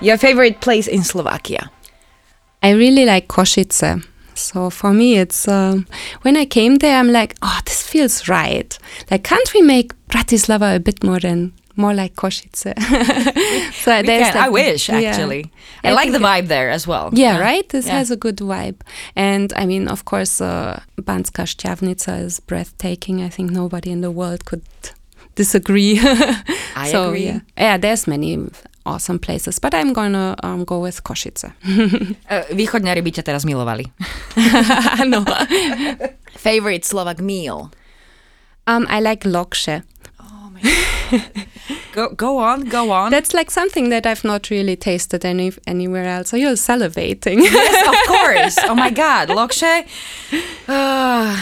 Your favorite place in Slovakia? I really like Košice. So for me, it's um, when I came there, I'm like, oh, this feels right. Like, can't we make Bratislava a bit more than more like Košice? so there's like, I wish actually. Yeah. I, I like the vibe there as well. Yeah, yeah. right. This yeah. has a good vibe, and I mean, of course, uh, Banská Štiavnica is breathtaking. I think nobody in the world could disagree. I so, agree. Yeah. yeah, there's many awesome places, but I'm gonna um, go with Košice. uh, východňari by ťa teraz milovali. no. Favorite Slovak meal? Um, I like lokše. Oh my god. go go on, go on. That's like something that I've not really tasted any anywhere else. So you're salivating. yes, of course. Oh my god, lokše. Uh.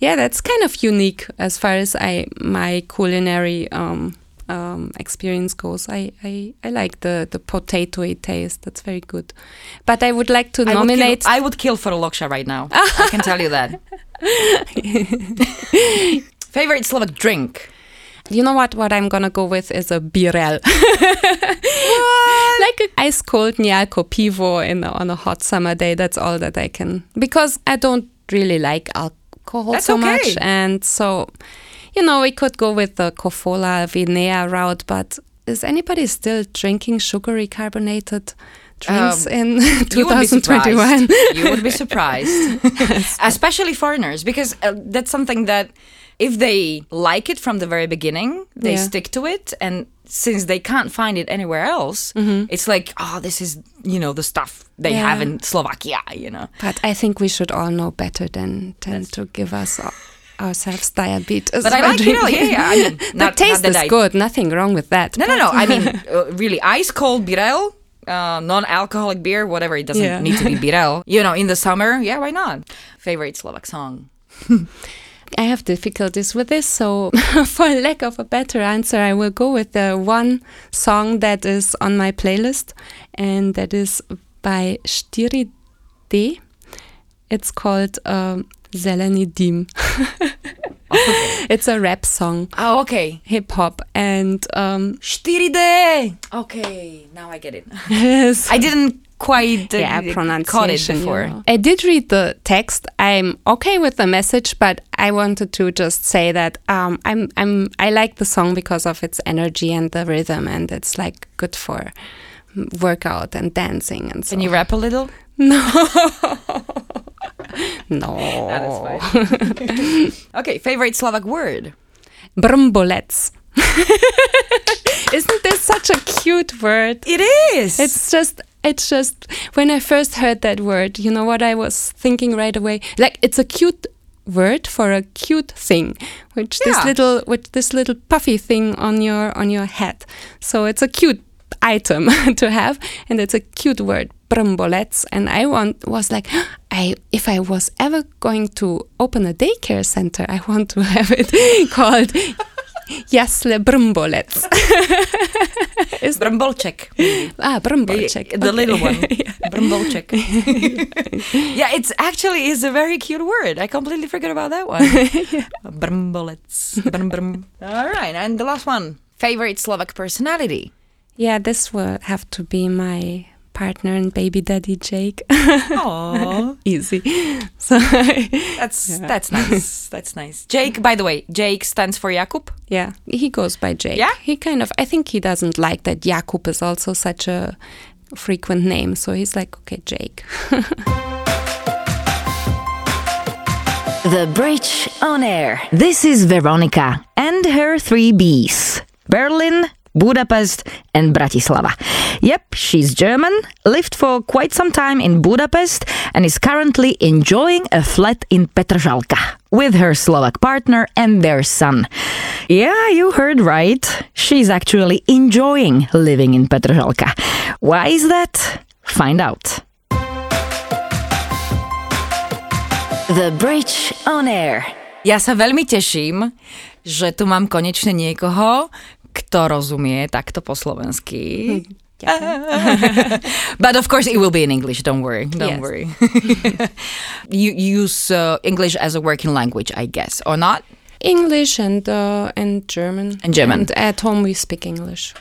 Yeah, that's kind of unique as far as I my culinary um, um, experience goes. I, I, I like the, the potatoy taste. That's very good. But I would like to I nominate. Would kill, I would kill for a loksha right now. I can tell you that. Favorite Slovak drink? You know what? What I'm gonna go with is a Birell. like a ice cold Nealko pivo in on a hot summer day. That's all that I can because I don't really like alcohol That's so okay. much, and so you know, we could go with the Kofola Vinea route, but is anybody still drinking sugary carbonated drinks um, in 2021? You would be surprised. Especially foreigners, because uh, that's something that if they like it from the very beginning, they yeah. stick to it. And since they can't find it anywhere else, mm-hmm. it's like, oh, this is, you know, the stuff they yeah. have in Slovakia, you know. But I think we should all know better than, than to give us ourselves diabetes. But I like, you know, yeah, yeah. I mean, not, the taste is I... good. Nothing wrong with that. No, no, no. I mean, uh, really, ice cold Birell, uh, non-alcoholic beer, whatever. It doesn't yeah. need to be Birell. You know, in the summer, yeah, why not? Favorite Slovak song. I have difficulties with this, so for lack of a better answer, I will go with the one song that is on my playlist, and that is by Štiri D. It's called um, Zeleny Dim. it's a rap song. Oh, okay. Hip hop and um 4D. Okay, now I get it. Yes. I didn't quite uh, yeah, pronunciation it before. You know. I did read the text. I'm okay with the message, but I wanted to just say that um, I'm I'm I like the song because of its energy and the rhythm, and it's like good for workout and dancing and so. Can you rap a little? No. no. That is fine. okay, favorite Slovak word? Brmbolec. Isn't this such a cute word? It is. It's just it's just when I first heard that word, you know what I was thinking right away? Like it's a cute word for a cute thing, which yeah. this little with this little puffy thing on your on your head. So it's a cute item to have and it's a cute word brmbolec and I want was like I if I was ever going to open a daycare center I want to have it called Jasle Brmbolec. Is Brmbolček. Ah, Brmbolček. The okay. little one. Brmbolček. yeah, it's actually is a very cute word. I completely forgot about that one. yeah. Brmbolec. Brum, brum. All right, and the last one. Favorite Slovak personality? Yeah, this will have to be my partner and baby daddy Jake. Aww. Easy. So that's yeah. that's nice. That's nice. Jake, by the way, Jake stands for Jakub. Yeah, he goes by Jake. Yeah, he kind of. I think he doesn't like that Jakub is also such a frequent name. So he's like, okay, Jake. the Bridge on Air. This is Veronika and her three Bs Berlin, Budapest, and Bratislava. Yep, she's German, lived for quite some time in Budapest, and is currently enjoying a flat in Petržalka with her Slovak partner and their son. Yeah, you heard right. She's actually enjoying living in Petržalka. Why is that? Find out. The Bridge on Air. Ja sa veľmi teším, že tu mám konečne niekoho, kto rozumie takto po slovensky. but of course, it will be in English. Don't worry. Don't yes. worry. you use uh, English as a working language, I guess, or not? English and uh, and German. And German. And at home we speak English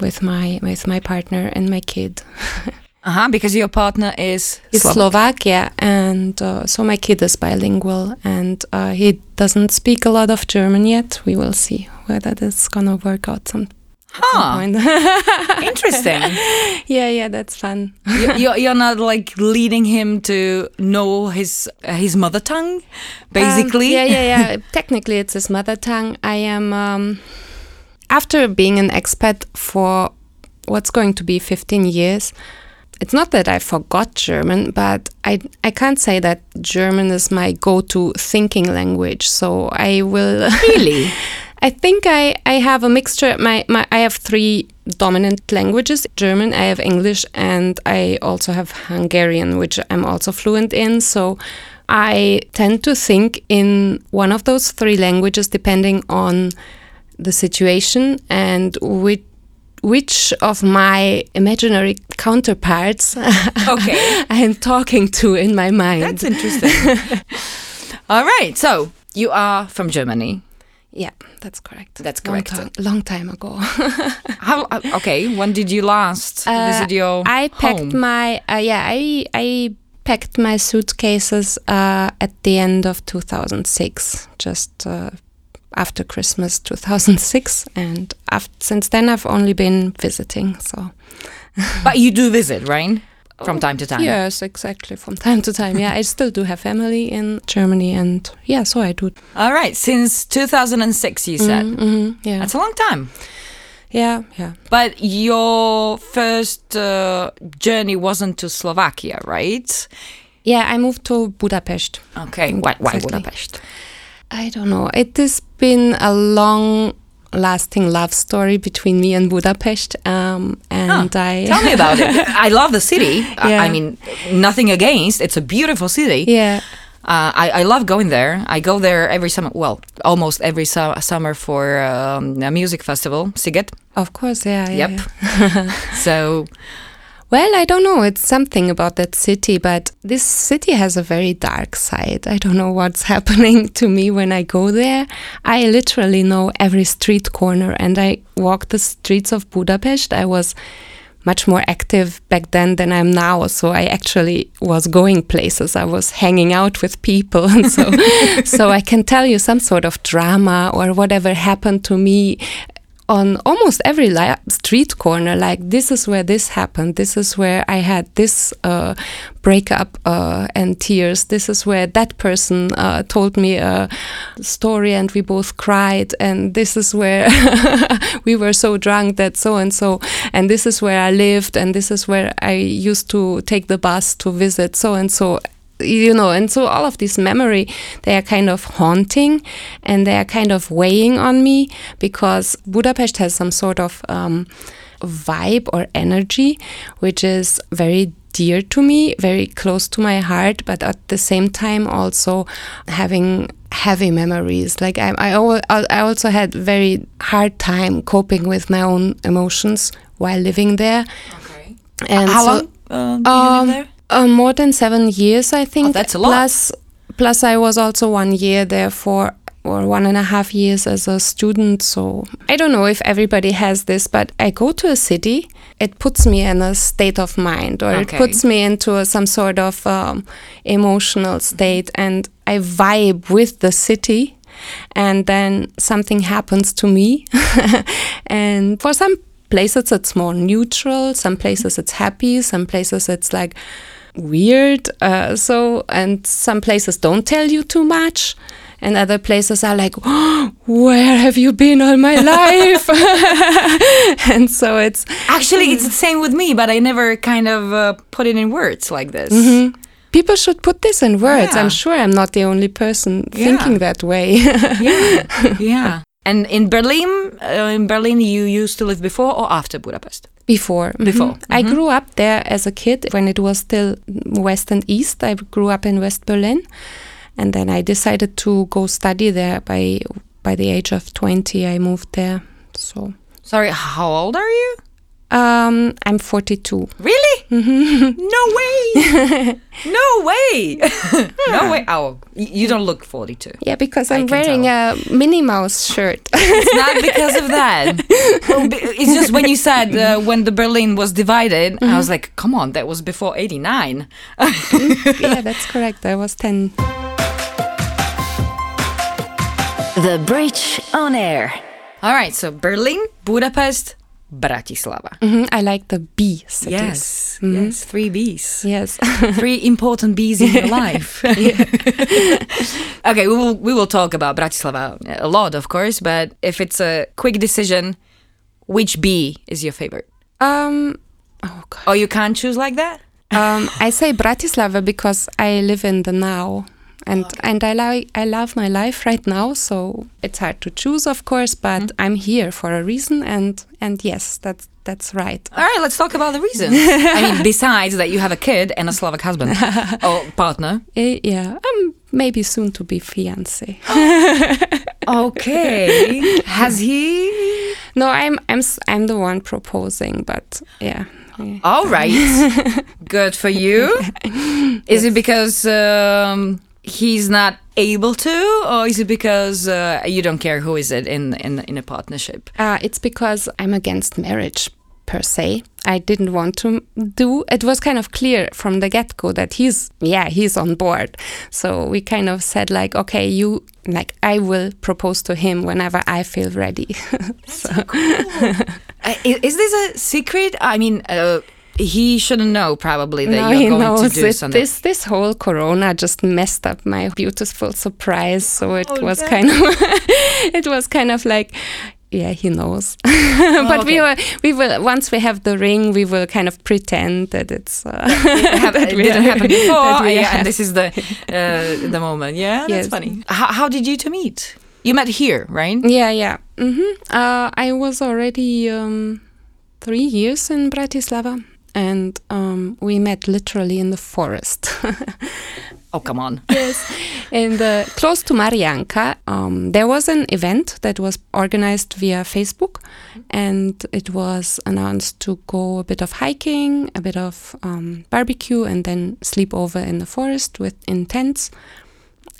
with my with my partner and my kid. Uh huh. Because your partner is is Slovak, yeah, and uh, so my kid is bilingual, and uh, he doesn't speak a lot of German yet. We will see whether that's gonna work out some. Huh. Interesting. Yeah, yeah, that's fun. you're, you're not like leading him to know his uh, his mother tongue, basically. Um, yeah, yeah, yeah. Technically, it's his mother tongue. I am um, after being an expat for what's going to be 15 years it's not that I forgot German, but I I can't say that German is my go-to thinking language. So I will really. I think I, I have a mixture. My, my I have three dominant languages: German, I have English, and I also have Hungarian, which I'm also fluent in. So I tend to think in one of those three languages, depending on the situation and which which of my imaginary counterparts okay. I am talking to in my mind. That's interesting. All right. So you are from Germany. Yeah, that's correct. That's correct. Long, long time ago. How? Uh, okay. When did you last uh, visit your I packed home? my. Uh, yeah, I I packed my suitcases uh, at the end of 2006. Just uh, after Christmas 2006, and after, since then I've only been visiting. So, but you do visit, right? From time to time. Yes, exactly. From time to time. Yeah, I still do have family in Germany, and yeah, so I do. All right, since 2006, you said. Mm -hmm, yeah, that's a long time. Yeah, yeah. But your first uh, journey wasn't to Slovakia, right? Yeah, I moved to Budapest. Okay, why, why Budapest? I don't know. It has been a long lasting love story between me and Budapest. Um, and huh. I tell me about it. I love the city. Yeah. I, I, mean, nothing against. It's a beautiful city. Yeah. Uh, I, I love going there. I go there every summer. Well, almost every su summer for um, a music festival, Sziget. Of course, yeah. yeah yep. Yeah. so well, I don't know. It's something about that city, but this city has a very dark side. I don't know what's happening to me when I go there. I literally know every street corner and I walk the streets of Budapest. I was much more active back then than I'm now. So I actually was going places. I was hanging out with people, and so so I can tell you some sort of drama or whatever happened to me on almost every street corner like this is where this happened this is where i had this uh, breakup uh, and tears this is where that person uh, told me a story and we both cried and this is where we were so drunk that so and so and this is where i lived and this is where i used to take the bus to visit so and so you know and so all of this memory they are kind of haunting and they are kind of weighing on me because budapest has some sort of um, vibe or energy which is very dear to me very close to my heart but at the same time also having heavy memories. Like I, I, I also had very hard time coping with my own emotions while living there. Okay. And how so, long uh, um, live there uh, more than seven years, I think. Oh, that's a lot. Plus, plus, I was also one year there for or one and a half years as a student. So I don't know if everybody has this, but I go to a city, it puts me in a state of mind, or okay. it puts me into a, some sort of um, emotional state, and I vibe with the city. And then something happens to me, and for some places it's more neutral, some places it's happy, some places it's like weird. Uh, so, and some places don't tell you too much. And other places are like, oh, where have you been all my life? and so it's actually it's the same with me, but I never kind of uh, put it in words like this. Mm -hmm. People should put this in words. Yeah. I'm sure I'm not the only person yeah. thinking that way. yeah, yeah. And in Berlin, uh, in Berlin, you used to live before or after Budapest? Before. Before. Mm -hmm. I mm-hmm. grew up there as a kid when it was still West and East. I grew up in West Berlin and then I decided to go study there by by the age of 20 I moved there so sorry how old are you um, I'm 42. Really? Mm-hmm. No way! no way! no way! Oh, you don't look 42. Yeah, because I'm wearing tell. a Minnie Mouse shirt. it's not because of that. It's just when you said uh, when the Berlin was divided, mm-hmm. I was like, come on, that was before 89. yeah, that's correct. I was 10. The Bridge on Air. All right, so Berlin, Budapest, Bratislava. Mm-hmm, I like the B cities. Yes, mm-hmm. yes, three Bs. Yes, three important Bs in your life. okay, we will we will talk about Bratislava a lot, of course. But if it's a quick decision, which B is your favorite? Um, oh God. Oh, you can't choose like that. Um, I say Bratislava because I live in the now and and I like I love my life right now. So it's hard to choose, of course, but mm. I'm here for a reason, and and yes, that's that's right. All right, let's talk about the reason. I mean, besides that, you have a kid and a Slovak husband or partner. Uh, yeah, I'm maybe soon to be fiance. okay, has he? No, I'm I'm I'm the one proposing, but yeah. All right, good for you. Is yes. it because? Um, he's not able to or is it because uh, you don't care who is it in in in a partnership? Uh, it's because i'm against marriage per se. I didn't want to do it was kind of clear from the get-go that he's yeah he's on board. So we kind of said like okay you like i will propose to him whenever i feel ready. So cool. uh, is this a secret? I mean uh, he shouldn't know probably that no, you're going knows. to do it, something. This this whole corona just messed up my beautiful surprise. So it oh, was yeah. kind of it was kind of like yeah, he knows. Oh, but okay. we will, we will once we have the ring, we will kind of pretend that it's uh, that it didn't happen before. yeah, and this is the uh, the moment. Yeah, that's yes. funny. How, how did you two meet? You met here, right? Yeah, yeah. Mm -hmm. uh, I was already um, three years in Bratislava and um, we met literally in the forest. oh, come on. yes. And uh, close to Marianka, um, there was an event that was organized via Facebook, and it was announced to go a bit of hiking, a bit of um, barbecue, and then sleep over in the forest with in tents.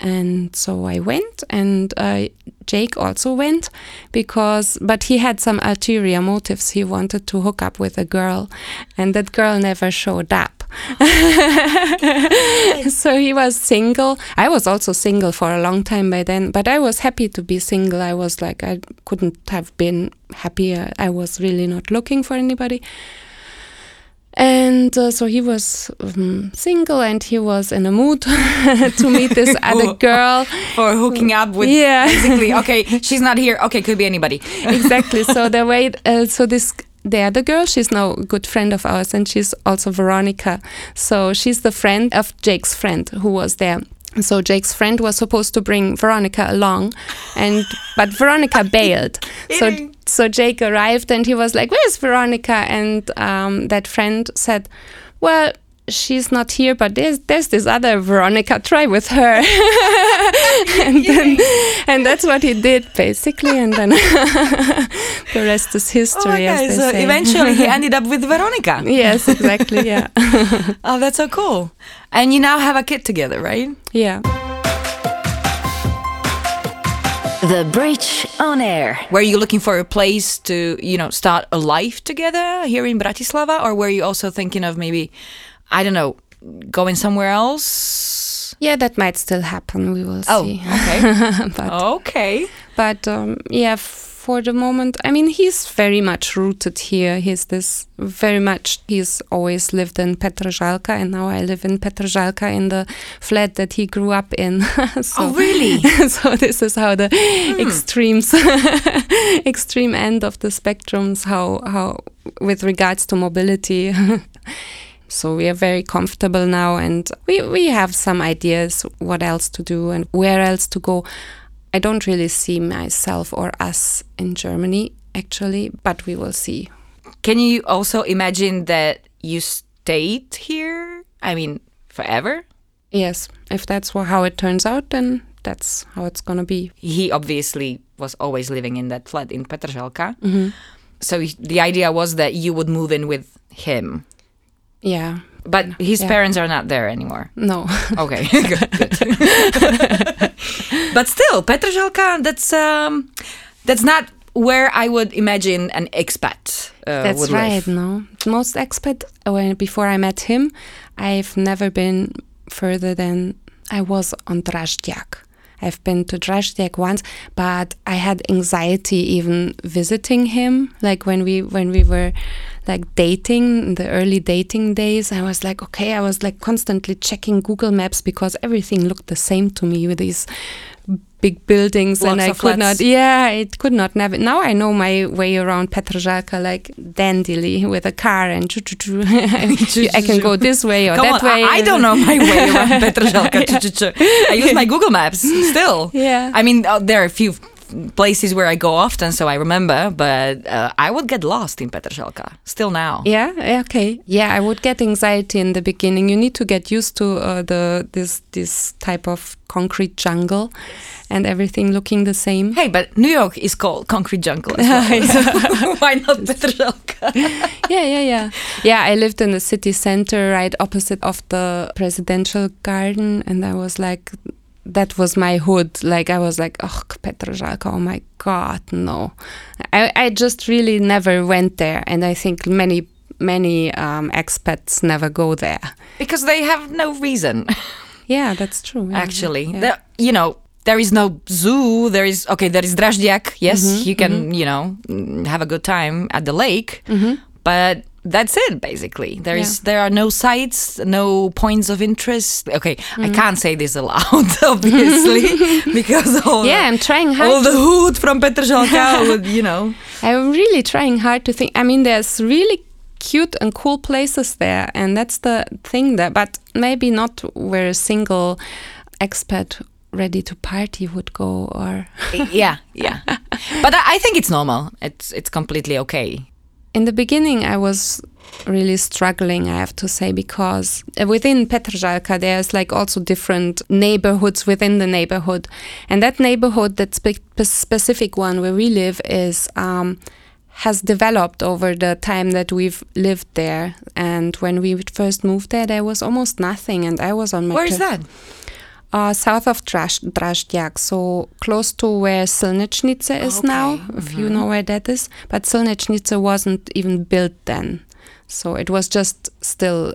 And so I went, and uh, Jake also went because, but he had some ulterior motives. He wanted to hook up with a girl, and that girl never showed up. so he was single. I was also single for a long time by then, but I was happy to be single. I was like, I couldn't have been happier. I was really not looking for anybody. And uh, so he was um, single and he was in a mood to meet this other girl. For hooking up with yeah. basically, okay, she's not here. Okay, could be anybody. exactly. So the way, uh, so this the other girl, she's now a good friend of ours, and she's also Veronica. So she's the friend of Jake's friend who was there. So Jake's friend was supposed to bring Veronica along, and but Veronica bailed. So so Jake arrived and he was like, "Where's Veronica?" And um, that friend said, "Well." She's not here, but there's there's this other Veronika. Try with her, and then, and that's what he did basically. And then the rest is history. Oh, okay, so say. eventually he ended up with Veronika. yes, exactly. Yeah. oh, that's so cool. And you now have a kid together, right? Yeah. The Bridge on Air. Were you looking for a place to, you know, start a life together here in Bratislava, or were you also thinking of maybe, I don't know, going somewhere else? Yeah, that might still happen. We will oh, see. okay. but, okay. But um, yeah, for the moment. I mean, he's very much rooted here. He's this very much, he's always lived in Petržalka, and now I live in Petržalka in the flat that he grew up in. so, oh, really? so this is how the hmm. extremes, extreme end of the spectrums, how, how with regards to mobility. So we are very comfortable now and we, we have some ideas what else to do and where else to go. I don't really see myself or us in Germany actually, but we will see. Can you also imagine that you stayed here? I mean, forever? Yes, if that's how it turns out, then that's how it's gonna be. He obviously was always living in that flat in Petržalka. Mm -hmm. So the idea was that you would move in with him. Yeah. But his yeah. parents are not there anymore. No. Okay. good. good. but still, Petržalka, that's um, that's not where I would imagine an expat. Uh, that's right. Live. No, most expat. When before I met him, I've never been further than I was on Dražďák. I've been to Dražďák once, but I had anxiety even visiting him. Like when we when we were like dating, the early dating days, I was like, okay, I was like constantly checking Google Maps because everything looked the same to me with these big buildings Blocks and I could not yeah it could not never now I know my way around Petržalka like dandily with a car and I can go this way or Come that on, way. I, I, don't know my way around Petržalka I use my Google Maps still. Yeah. I mean uh, there are a few places where I go often, so I remember. But uh, I would get lost in Petržalka still now. Yeah. Okay. Yeah, I would get anxiety in the beginning. You need to get used to uh, the this this type of concrete jungle and everything looking the same. Hey, but New York is called concrete jungle as well. Why not Petržalka? yeah, yeah, yeah. Yeah, I lived in the city center right opposite of the presidential garden and I was like that was my hood. Like I was like, oh, Petržalka, oh my God, no. I, I just really never went there. And I think many, many um, expats never go there. Because they have no reason. yeah, that's true. Yeah. Actually, yeah. You know, there is no zoo. There is, okay, there is Dražďák. Yes, mm -hmm, you can, mm -hmm. you know, have a good time at the lake. Mm -hmm. But that's it basically there's yeah. there are no sites no points of interest okay mm. i mm-hmm. can't say this aloud obviously because all yeah i'm trying hard all the hood from petržalka would you know i'm really trying hard to think i mean there's really cute and cool places there and that's the thing that but maybe not where a single expat ready to party would go or yeah yeah but I, I think it's normal it's it's completely okay in the beginning, I was really struggling, I have to say, because within Petržalka, there's like also different neighborhoods within the neighborhood. And that neighborhood, that spe specific one where we live, is. Um, has developed over the time that we've lived there. And when we first moved there, there was almost nothing. And I was on my. Where is that? Uh, south of Dražďák, so close to where Slnečnice is okay. now, if mm -hmm. you mm-hmm. know where that is. But Slnečnice wasn't even built then, so it was just still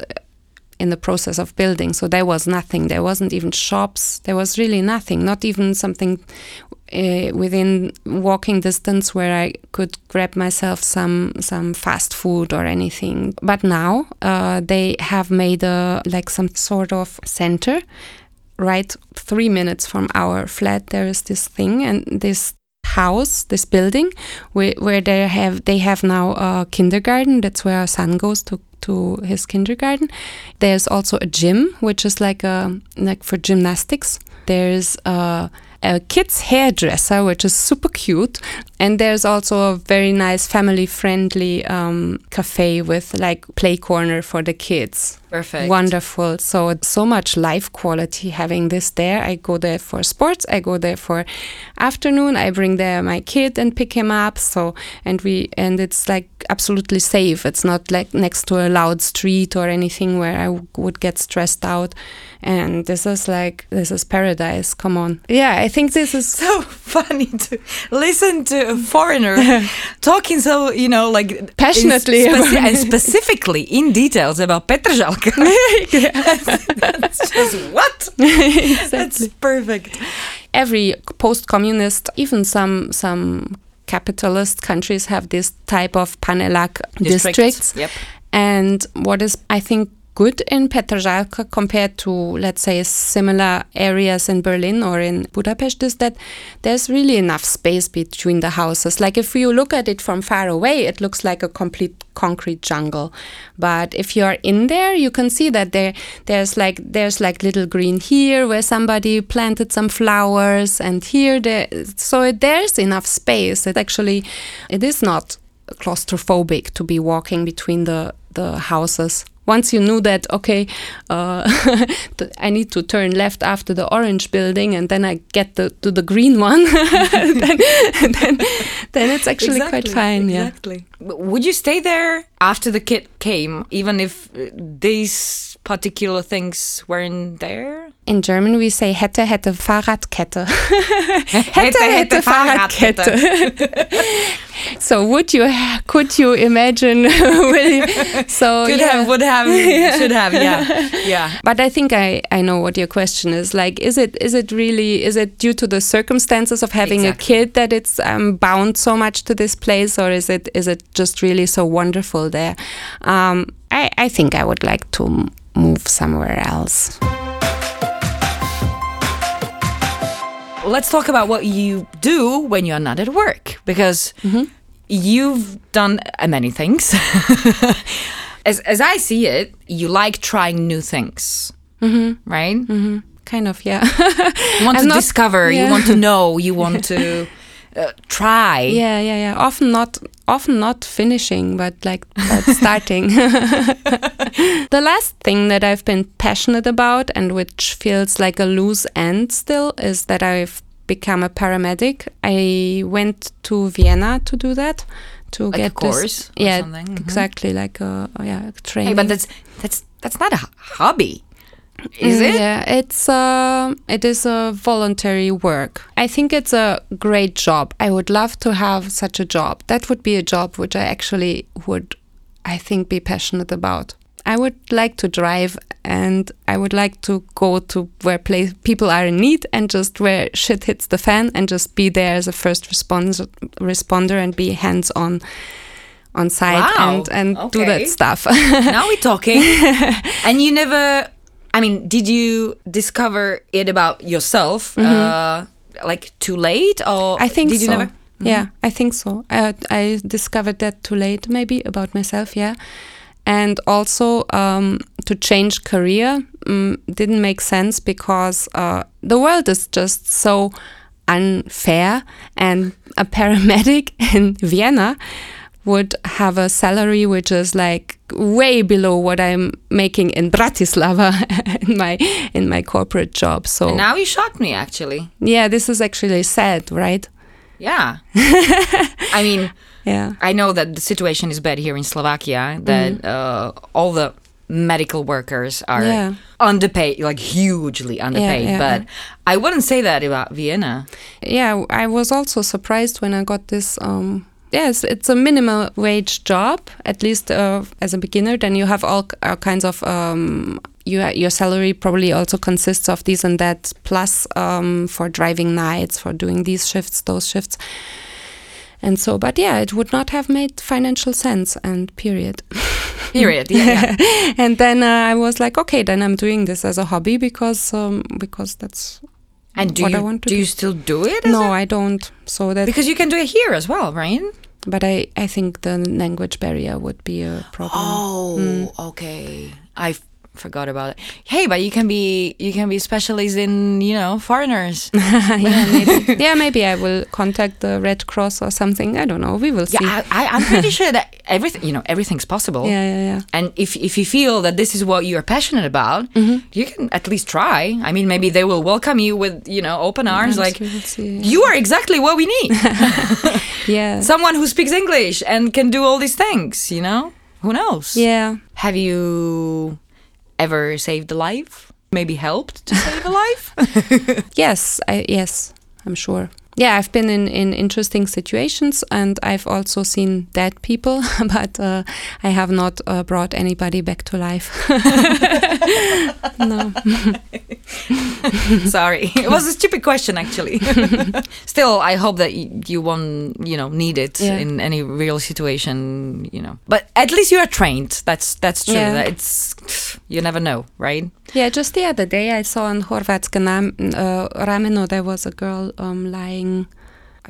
in the process of building. So there was nothing. There wasn't even shops. There was really nothing. Not even something uh, within walking distance where I could grab myself some some fast food or anything. But now uh, they have made a like some sort of center right three minutes from our flat there is this thing and this house this building where, where they have they have now a kindergarten that's where our son goes to to his kindergarten there's also a gym which is like a like for gymnastics there's a a kid's hairdresser, which is super cute. And there's also a very nice family friendly um, cafe with like play corner for the kids. Perfect. Wonderful. So so much life quality having this there. I go there for sports. I go there for afternoon. I bring there my kid and pick him up. So and we and it's like absolutely safe. It's not like next to a loud street or anything where I would get stressed out. And this is like this is paradise. Come on. Yeah, I think this is so funny to listen to a foreigner talking so you know like passionately speci and specifically in details about Petržalka that's just what? Exactly. That's perfect. Every post-communist, even some some capitalist countries have this type of Panelak Districts, districts. yep. And what is, I think, good in Petržalka compared to, let's say, similar areas in Berlin or in Budapest is that there's really enough space between the houses. Like if you look at it from far away, it looks like a complete concrete jungle. But if you're in there, you can see that there there's like there's like little green here where somebody planted some flowers, and here there. So there's enough space. It actually it is not claustrophobic to be walking between the the houses once you knew that okay uh, i need to turn left after the orange building and then i get the, to the green one then, then, then it's actually exactly, quite fine exactly. yeah would you stay there after the kid came even if these particular things weren't there in German we say hätte hätte Fahrradkette. hätte hätte Fahrradkette. so would you could you imagine so could yeah. have would have should have yeah yeah but i think i i know what your question is like is it is it really is it due to the circumstances of having exactly. a kid that it's um, bound so much to this place or is it is it just really so wonderful there um, i i think i would like to move somewhere else let's talk about what you do when you're not at work because mm-hmm. you've done many things. as, as I see it, you like trying new things, mm-hmm. right? Mm-hmm. Kind of, yeah. you want I'm to not, discover, yeah. you want to know, you want to. Uh, try. Yeah, yeah, yeah. Often not, often not finishing, but like but starting. the last thing that I've been passionate about and which feels like a loose end still is that I've become a paramedic. I went to Vienna to do that. To like get a course, this, yeah, mm-hmm. exactly like a yeah training. Hey, but that's that's that's not a hobby is it? Yeah, it's uh, it is a voluntary work. I think it's a great job. I would love to have such a job. That would be a job which I actually would, I think, be passionate about. I would like to drive and I would like to go to where place people are in need and just where shit hits the fan and just be there as a first responder responder and be hands on on site wow. and and okay. do that stuff. now we're talking. and you never I mean, did you discover it about yourself mm-hmm. uh, like too late or I think did you never Mm-hmm. Yeah, I think so. I, I discovered that too late, maybe about myself. Yeah, and also um, to change career um, didn't make sense because uh, the world is just so unfair, and a paramedic in Vienna would have a salary which is like way below what I'm making in Bratislava in my in my corporate job. So and now you shocked me actually. Yeah, this is actually sad, right? Yeah. I mean, yeah. I know that the situation is bad here in Slovakia that mm. uh, all the medical workers are yeah. underpaid, like hugely underpaid. Yeah, yeah, but I wouldn't say that about Vienna. Yeah, I was also surprised when I got this um, yes, it's a minimum wage job, at least uh, as a beginner. Then you have all, all kinds of um, you, your salary probably also consists of this and that, plus um, for driving nights, for doing these shifts, those shifts. And so, but yeah, it would not have made financial sense, and period. period. Yeah. yeah. and then uh, I was like, okay, then I'm doing this as a hobby because um, because that's and do what you, I want to do do. you still do it? No, I I don't. So that because you can do it here as well, right? But I, I think the language barrier would be a problem. Oh, mm. okay. I forgot about it. Hey, but you can be you can be specialist in you know foreigners. yeah, maybe. yeah, maybe I will contact the Red Cross or something. I don't know. We will see. Yeah, I, I'm pretty sure that everything you know everything's possible. Yeah, yeah, yeah. And if if you feel that this is what you are passionate about, mm-hmm. you can at least try. I mean, maybe they will welcome you with you know open arms. like see, yeah. you are exactly what we need. yeah, someone who speaks English and can do all these things. You know, who knows? Yeah. Have you ever saved a life? Maybe helped to save a life? yes, I, yes, I'm sure. yeah, I've been in, in interesting situations and I've also seen dead people, but uh, I have not uh, brought anybody back to life. no. Sorry, it was a stupid question actually. Still, I hope that you won't, you know, need it yeah. in any real situation, you know. But at least you are trained. That's that's true. Yeah. It's you never know, right? Yeah. Just the other day, I saw in Chorvátske uh, Rameno there was a girl um, lying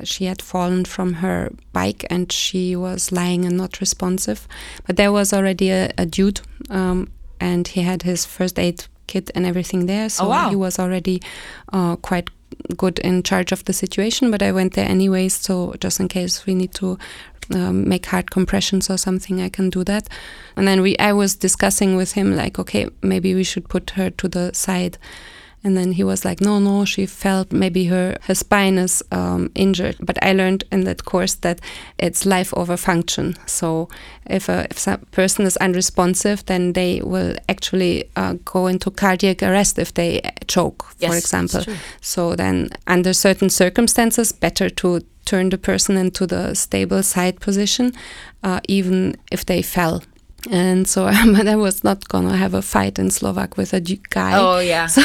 she had fallen from her bike and she was lying and not responsive. But there was already a, a dude, um, and he had his first aid kit and everything there. So oh, wow. he was already uh, quite good in charge of the situation. But I went there anyways, so just in case we need to um, make heart compressions or something, I can do that. And then we, I was discussing with him like, okay, maybe we should put her to the side and then he was like, no, no, she felt maybe her, her spine is um, injured. But I learned in that course that it's life over function. So if a, if a person is unresponsive, then they will actually uh, go into cardiac arrest if they choke, yes, for example. So then, under certain circumstances, better to turn the person into the stable side position, uh, even if they fell and so but I was not gonna have a fight in Slovak with a guy. Oh yeah. So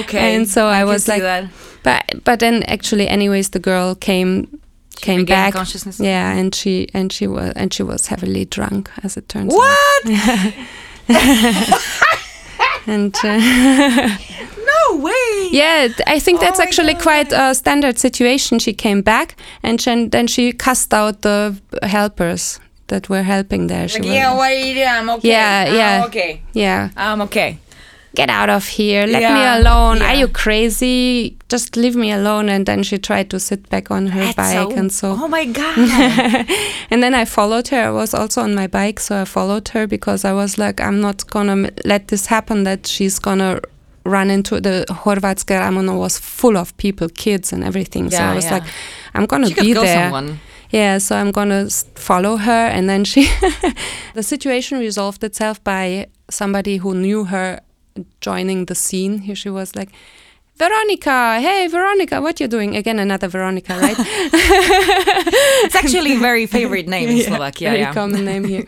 okay. And so I, I was like, that. but but then actually, anyways, the girl came she came back. Consciousness. Yeah, and she and she was and she was heavily drunk, as it turns what? out. What? and. Uh, no way. Yeah, I think that's oh actually God. quite a standard situation. She came back and then she cussed out the helpers that were helping there. Like, yeah, what are you doing? I'm okay. Yeah, ah, yeah, I'm okay. Yeah. I'm okay. Get out of here. Let yeah, me alone. yeah. Are you crazy? Just leave me alone. And then she tried to sit back on her That's bike so, and so. Oh my God. and then I followed her. I was also on my bike, so I followed her because I was like, I'm not gonna let this happen that she's gonna run into the Chorvátske Rameno was full of people, kids and everything. Yeah, so I was yeah. like, I'm gonna she be there. Someone. Yeah, so I'm gonna follow her, and then she, the situation resolved itself by somebody who knew her joining the scene. Here she was like, Veronica, hey Veronica, what you doing? Again, another Veronica, right? it's actually a very favorite name in yeah, Slovakia. Very yeah. common name here.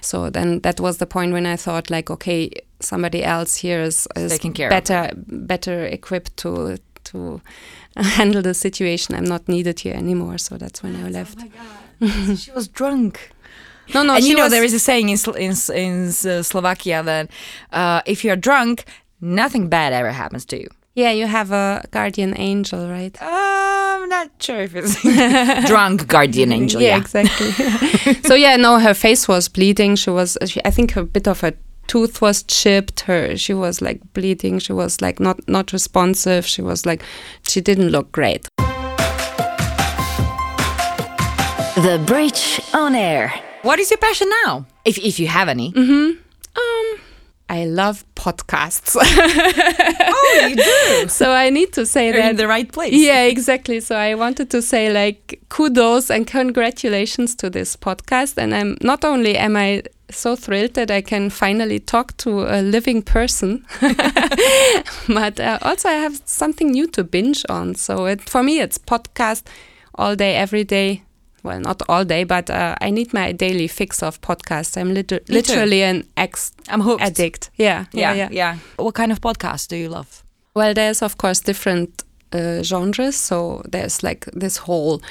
So then that was the point when I thought like, okay, somebody else here is, is better better equipped to to handle the situation. I'm not needed here anymore. So that's when I left. Oh my god, she was drunk. No, no. And you know there is a saying in in, in uh, Slovakia that uh, if you're drunk, nothing bad ever happens to you. Yeah, you have a guardian angel, right? Uh, I'm not sure if it's drunk guardian angel. Yeah, yeah. exactly. so yeah, no, her face was bleeding. She was, she, I think, a bit of a tooth was chipped. Her, she was like bleeding. She was like not not responsive. She was like, she didn't look great. The Bridge on Air. What is your passion now, if if you have any? Mm-hmm. Um. I love podcasts. oh, you do. So I need to say You're that in the right place. Yeah, exactly. So I wanted to say like kudos and congratulations to this podcast. And I'm not only am I so thrilled that I can finally talk to a living person, but uh, also I have something new to binge on. So it, for me, it's podcast all day, every day well, not all day, but uh, I need my daily fix of podcasts. I'm liter- literally an ex I'm hooked. addict. Yeah, Yeah, yeah, yeah, What kind of podcast do you love? Well, there's of course different uh, genres. So there's like this whole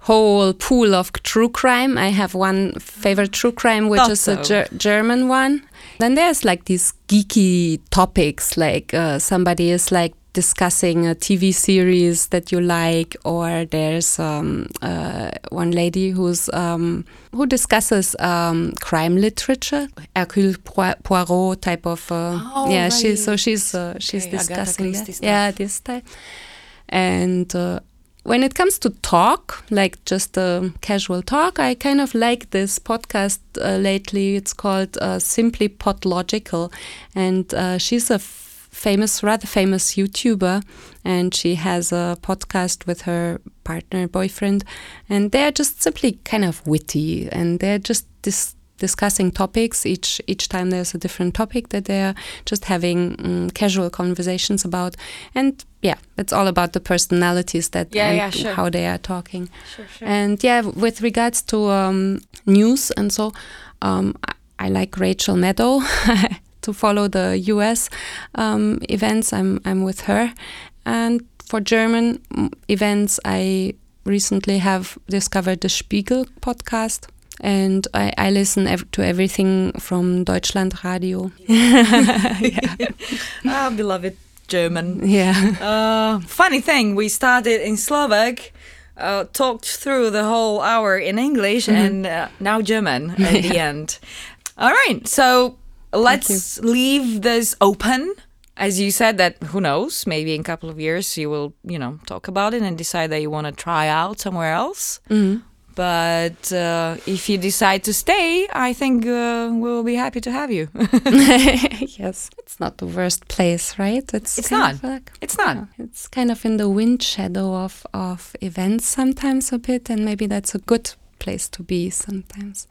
whole pool of true crime. I have one favorite true crime, which Thought is so. a ger- German one. Then there's like these geeky topics, like uh, somebody is like discussing a TV series that you like, or there's um, uh, one lady who's um, who discusses um, crime literature, Hercule Poirot type of. Uh, oh, yeah, right. she's so she's uh, she's Okay, discussing that. Yeah, this type. And uh, when it comes to talk, like just a casual talk, I kind of like this podcast uh, lately. It's called uh, Simply Podlogical, and uh, she's a famous, rather famous YouTuber, and she has a podcast with her partner, boyfriend, and they're just simply kind of witty, and they're just this discussing topics. Each each time there's a different topic that they're just having um, casual conversations about, and yeah, it's all about the personalities that yeah, and yeah, sure. how they are talking. Sure, sure. And yeah, with regards to um, news and so, um, I, I like Rachel Maddow. to follow the U.S. Um, events, I'm I'm with her, and for German mm, events, I recently have discovered the Spiegel podcast. And I, I listen ev to everything from Deutschland Radio. yeah. ah, beloved German. Yeah. Uh, funny thing, we started in Slovak, uh, talked through the whole hour in English, mm -hmm. and uh, now German at yeah. the end. All right, so let's leave this open. As you said, that who knows, maybe in a couple of years you will, you know, talk about it and decide that you want to try out somewhere else. Mm -hmm. But uh, if you decide to stay, I think uh, we'll be happy to have you. yes, it's not the worst place, right? It's it's not. Like, it's not. it's kind of in the wind shadow of of events sometimes a bit, and maybe that's a good place to be sometimes.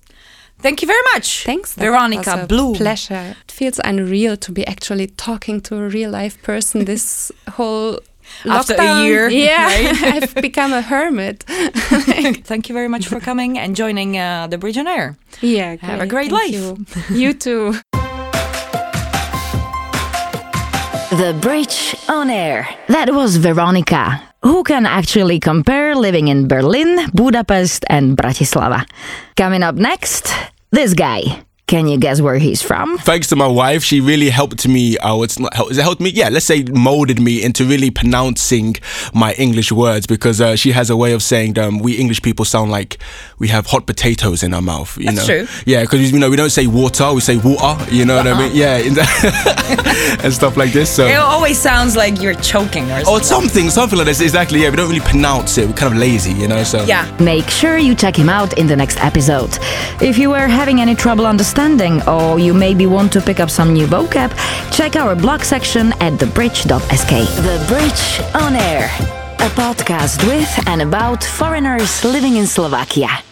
Thank you very much. Thanks, Veronika Blum. Pleasure. It feels unreal to be actually talking to a real life person. This whole after a year. Yeah, right? I've become a hermit. Thank you very much for coming and joining uh, the Bridge on Air. Yeah, great. have a great Thank life. You. you too. The Bridge on Air. That was Veronika. Who can actually compare living in Berlin, Budapest, and Bratislava? Coming up next, this guy. Can you guess where he's from? Thanks to my wife, she really helped me. Oh, it's not helped. It helped me. Yeah, let's say molded me into really pronouncing my English words because uh, she has a way of saying um, we English people sound like we have hot potatoes in our mouth. You That's know? true. Yeah, because you know we don't say water, we say water. You know uh-huh. what I mean? Yeah, and stuff like this. So it always sounds like you're choking or something. Or something, something like this. Exactly. Yeah, we don't really pronounce it. We're kind of lazy, you know. So yeah. Make sure you check him out in the next episode. If you were having any trouble understanding understanding or you maybe want to pick up some new vocab, check our blog section at thebridge.sk. The Bridge on Air, a podcast with and about foreigners living in Slovakia.